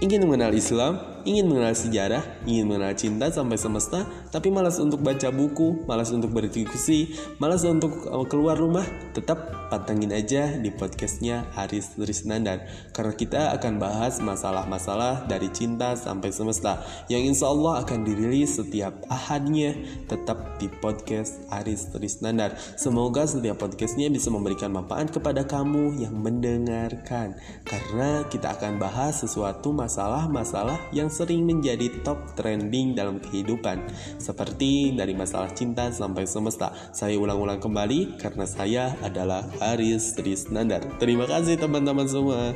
Ingin mengenal Islam, ingin mengenal sejarah, ingin mengenal cinta sampai semesta, tapi malas untuk baca buku, malas untuk berdiskusi, malas untuk uh, keluar rumah, tetap pantengin aja di podcastnya Aris Trisnandar. Karena kita akan bahas masalah-masalah dari cinta sampai semesta yang insya Allah akan dirilis setiap ahadnya tetap di podcast Aris Trisnandar. Semoga setiap podcastnya bisa memberikan manfaat kepada kamu yang mendengarkan. Karena kita akan bahas sesuatu masalah-masalah yang sering menjadi top trending dalam kehidupan, seperti dari masalah cinta sampai semesta. Saya ulang-ulang kembali karena saya adalah Aris Trisnandar. Terima kasih teman-teman semua.